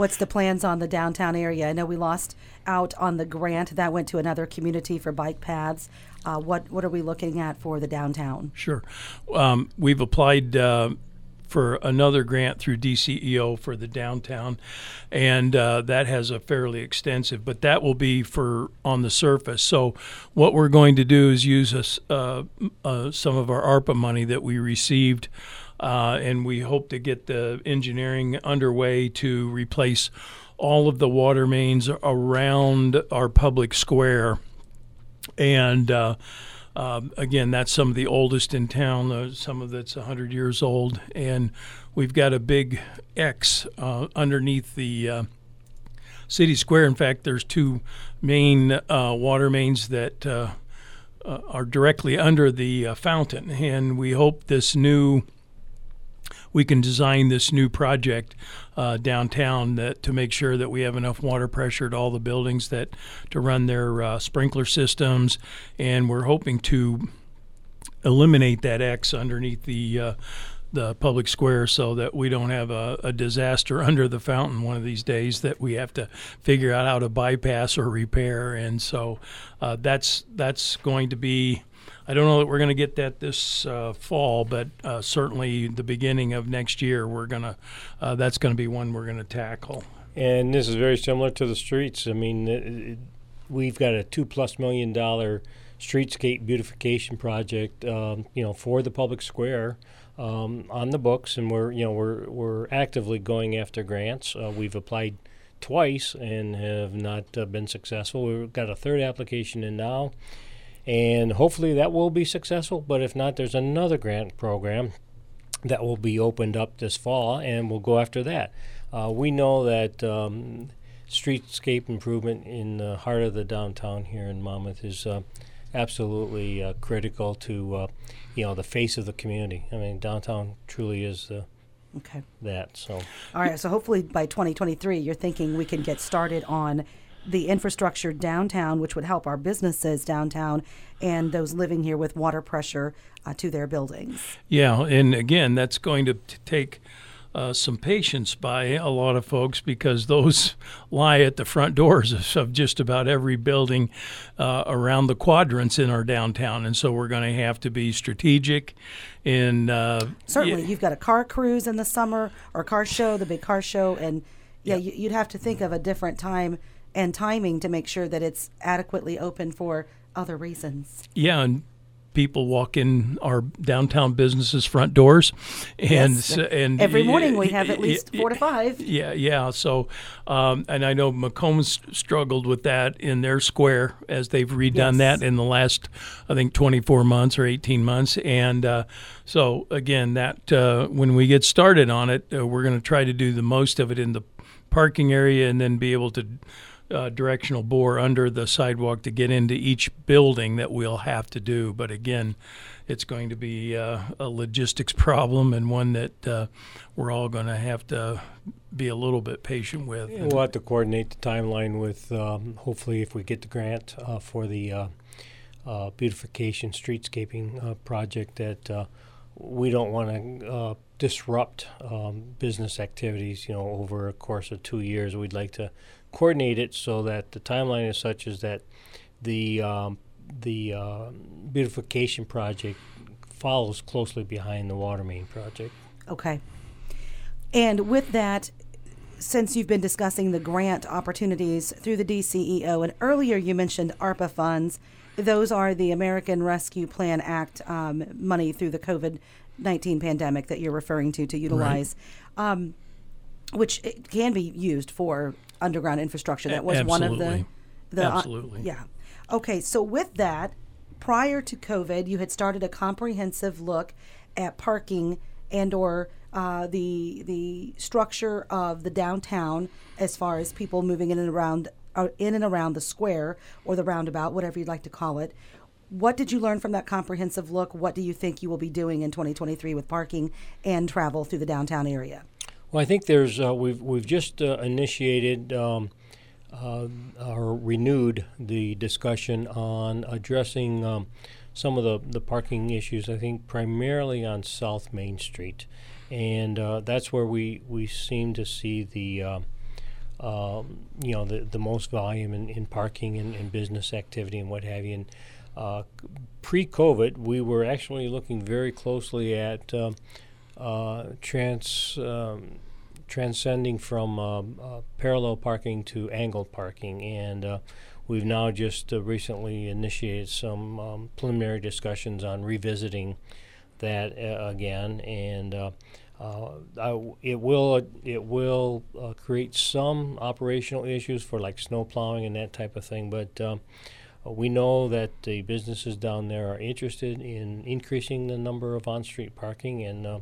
what's the plans on the downtown area? I know we lost out on the grant that went to another community for bike paths. Uh, what what are we looking at for the downtown? Sure. Um, we've applied uh, for another grant through DCEO for the downtown, and uh, that has a fairly extensive, but that will be for on the surface. So, what we're going to do is use us, uh, uh, some of our ARPA money that we received. Uh, and we hope to get the engineering underway to replace all of the water mains around our public square. And uh, uh, again, that's some of the oldest in town. Uh, some of that's 100 years old, and we've got a big X uh, underneath the uh, city square. In fact, there's two main water mains that are directly under the fountain, and we hope this new we can design this new project uh, downtown that to make sure that we have enough water pressure at all the buildings that to run their uh, sprinkler systems, and we're hoping to eliminate that X underneath the uh, the public square so that we don't have a, a, disaster under the fountain one of these days that we have to figure out how to bypass or repair. And so uh, that's that's going to be I don't know that we're going to get that this uh, fall, but uh, certainly the beginning of next year, we're going to. Uh, that's going to be one we're going to tackle. And this is very similar to the streets. I mean, it, it, we've got a two plus million dollar streetscape beautification project, um, you know, for the public square. Um, on the books, and we're you know we're we're actively going after grants. Uh, we've applied twice and have not uh, been successful. We've got a third application in now, and hopefully that will be successful. But if not, there's another grant program that will be opened up this fall, and we'll go after that. Uh, we know that um, streetscape improvement in the heart of the downtown here in Monmouth is uh, absolutely uh, critical to uh, you know the face of the community. I mean, downtown truly is okay that. So all right. So hopefully by 2023, you're thinking we can get started on the infrastructure downtown, which would help our businesses downtown and those living here with water pressure uh, to their buildings. Yeah, and again, that's going to t- take uh, some patience by a lot of folks because those lie at the front doors of just about every building uh, around the quadrants in our downtown. And so we're going to have to be strategic. In uh, certainly, you've got a car cruise in the summer or car show, the big car show, and yeah, yeah. you'd have to think of a different time and timing to make sure that it's adequately open for other reasons. Yeah, and people walk in our downtown businesses front doors and yes. and every morning we have at least four to five yeah yeah so um, and i know macomb's struggled with that in their square as they've redone yes. that in the last i think 24 months or 18 months and uh, so again that uh, when we get started on it uh, we're going to try to do the most of it in the parking area and then be able to uh, directional bore under the sidewalk to get into each building that we'll have to do. But again, it's going to be uh, a logistics problem and one that uh, we're all going to have to be a little bit patient with. We'll have to coordinate the timeline with, um, hopefully, if we get the grant uh, for the uh, uh, beautification streetscaping project, that we don't want to disrupt um, business activities, you know, over a course of two years. We'd like to coordinate it so that the timeline is such as that the um, the uh, beautification project follows closely behind the water main project. Okay. And with that, since you've been discussing the grant opportunities through the DCEO, and earlier you mentioned ARPA funds, those are the American Rescue Plan Act um, money through the COVID 19 pandemic that you're referring to to utilize, right. um, which can be used for underground infrastructure. That was Absolutely. one of the, the uh, Absolutely. Uh, yeah. Okay, so with that, prior to COVID, you had started a comprehensive look at parking and or uh, the the structure of the downtown as far as people moving in and around uh, in and around the square or the roundabout, whatever you'd like to call it. What did you learn from that comprehensive look? What do you think you will be doing in 2023 with parking and travel through the downtown area? Well, I think there's uh, we've we've just uh, initiated um, uh, or renewed the discussion on addressing um, some of the, the parking issues. I think primarily on South Main Street, and uh, that's where we we seem to see the uh, um, you know the the most volume in, in parking and, and business activity and what have you. And uh, pre-COVID, we were actually looking very closely at uh, uh, trans um, transcending from um, uh, parallel parking to angled parking, and uh, we've now just uh, recently initiated some um, preliminary discussions on revisiting that again and. Uh, it will it will uh, create some operational issues for like snow plowing and that type of thing, but um, we know that the businesses down there are interested in increasing the number of on-street parking, and uh,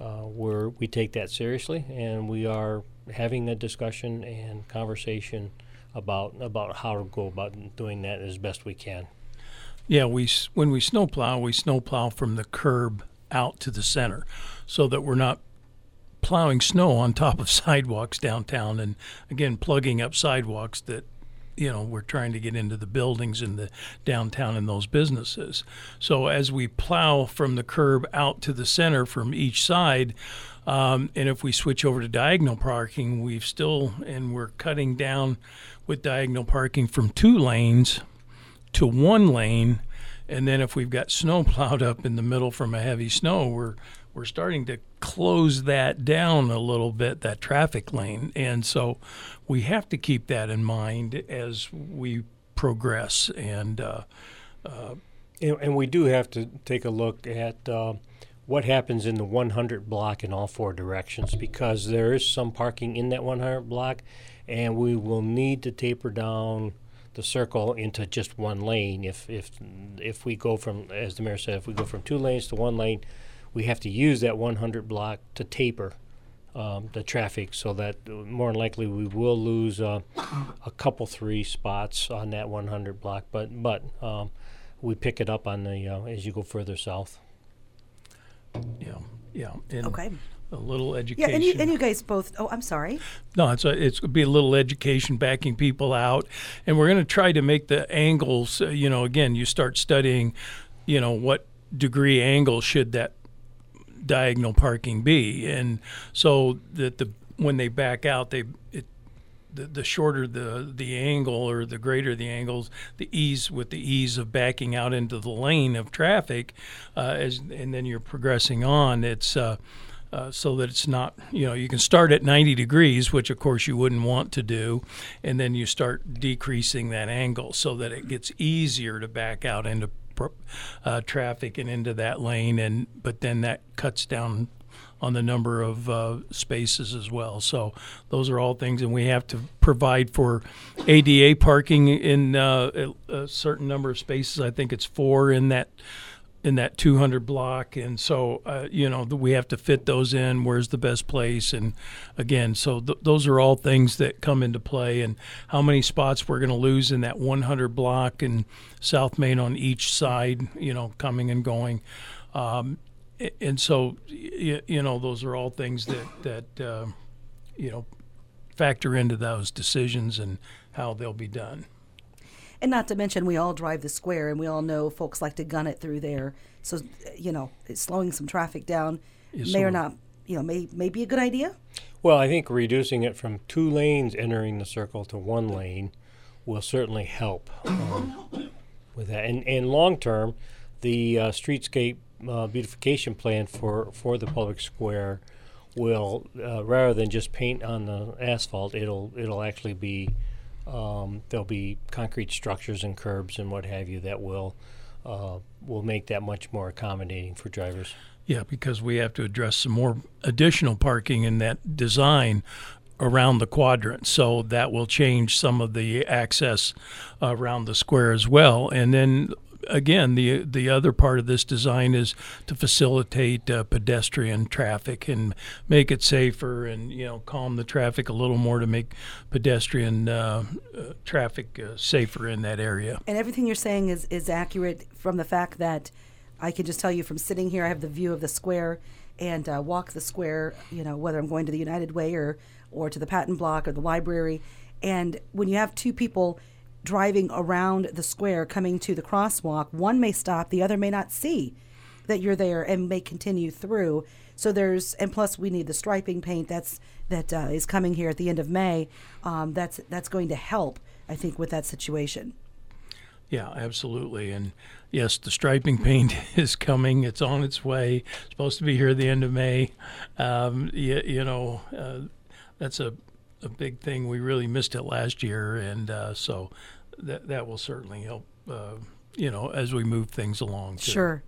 uh, we're, we take that seriously, and we are having a discussion and conversation about about how to go about doing that as best we can. Yeah, we when we snowplow, we snowplow from the curb out to the center, so that we're not plowing snow on top of sidewalks downtown, and again plugging up sidewalks that you know we're trying to get into the buildings in the downtown and those businesses. So as we plow from the curb out to the center from each side, um, and if we switch over to diagonal parking, we've still and we're cutting down with diagonal parking from two lanes to one lane. And then if we've got snow plowed up in the middle from a heavy snow, we're we're starting to close that down a little bit, that traffic lane. And so we have to keep that in mind as we progress. And, uh, uh, and, and, we do have to take a look at uh, what happens in the 100 block in all four directions because there is some parking in that 100 block, and we will need to taper down the circle into just one lane if if if we go from as the mayor said if we go from two lanes to one lane we have to use that 100 block to taper um, the traffic so that uh, more than likely we will lose uh, a couple three spots on that 100 block but but um, we pick it up on the uh, as you go further south yeah yeah and okay a little education. Yeah, and you, and you guys both. Oh, I'm sorry. No, it's a, it's going to be a little education, backing people out, and we're going to try to make the angles. Uh, you know, again, you start studying, you know, what degree angle should that diagonal parking be, and so that the when they back out, they it, the, the shorter the the angle or the greater the angles, the ease with the ease of backing out into the lane of traffic, uh, as and then you're progressing on. It's uh, uh, so that it's not, you know, you can start at 90 degrees, which of course you wouldn't want to do, and then you start decreasing that angle so that it gets easier to back out into uh, traffic and into that lane, and but then that cuts down on the number of uh, spaces as well. So those are all things, and we have to provide for ADA parking in uh, a, a certain number of spaces. I think it's four in that in that 200 block and so uh, you know we have to fit those in where's the best place and again so th- those are all things that come into play and how many spots we're going to lose in that 100 block and south main on each side you know coming and going. Um, and so you, know those are all things that that uh, you know factor into those decisions and how they'll be done and not to mention, we all drive the square, and we all know folks like to gun it through there. So, you know, slowing some traffic down yes, may or not, you know, may, may be a good idea. Well, I think reducing it from two lanes entering the circle to one lane will certainly help um, with that. And, and long term, the uh, streetscape uh, beautification plan for, for the public square will, uh, rather than just paint on the asphalt, it'll it'll actually be um, there'll be concrete structures and curbs and what have you that will uh, will make that much more accommodating for drivers. Yeah, because we have to address some more additional parking in that design around the quadrant. So that will change some of the access around the square as well. And then again, the the other part of this design is to facilitate uh, pedestrian traffic and make it safer, and you know, calm the traffic a little more to make pedestrian uh, uh, traffic uh, safer in that area. And everything you're saying is is accurate from the fact that I can just tell you from sitting here, I have the view of the square and uh, walk the square. You know, whether I'm going to the United Way or or to the Patent Block or the library, and when you have two people driving around the square coming to the crosswalk, one may stop, the other may not see that you're there and may continue through. So there's and plus we need the striping paint that's that uh, is coming here at the end of May. Um, that's that's going to help, I think, with that situation. Yeah, absolutely. And yes, the striping paint is coming. It's on its way. It's supposed to be here at the end of May. Um, you, you know, uh, that's a, a big thing. We really missed it last year. And uh, so that, that will certainly help, uh, you know, as we move things along. Too. Sure.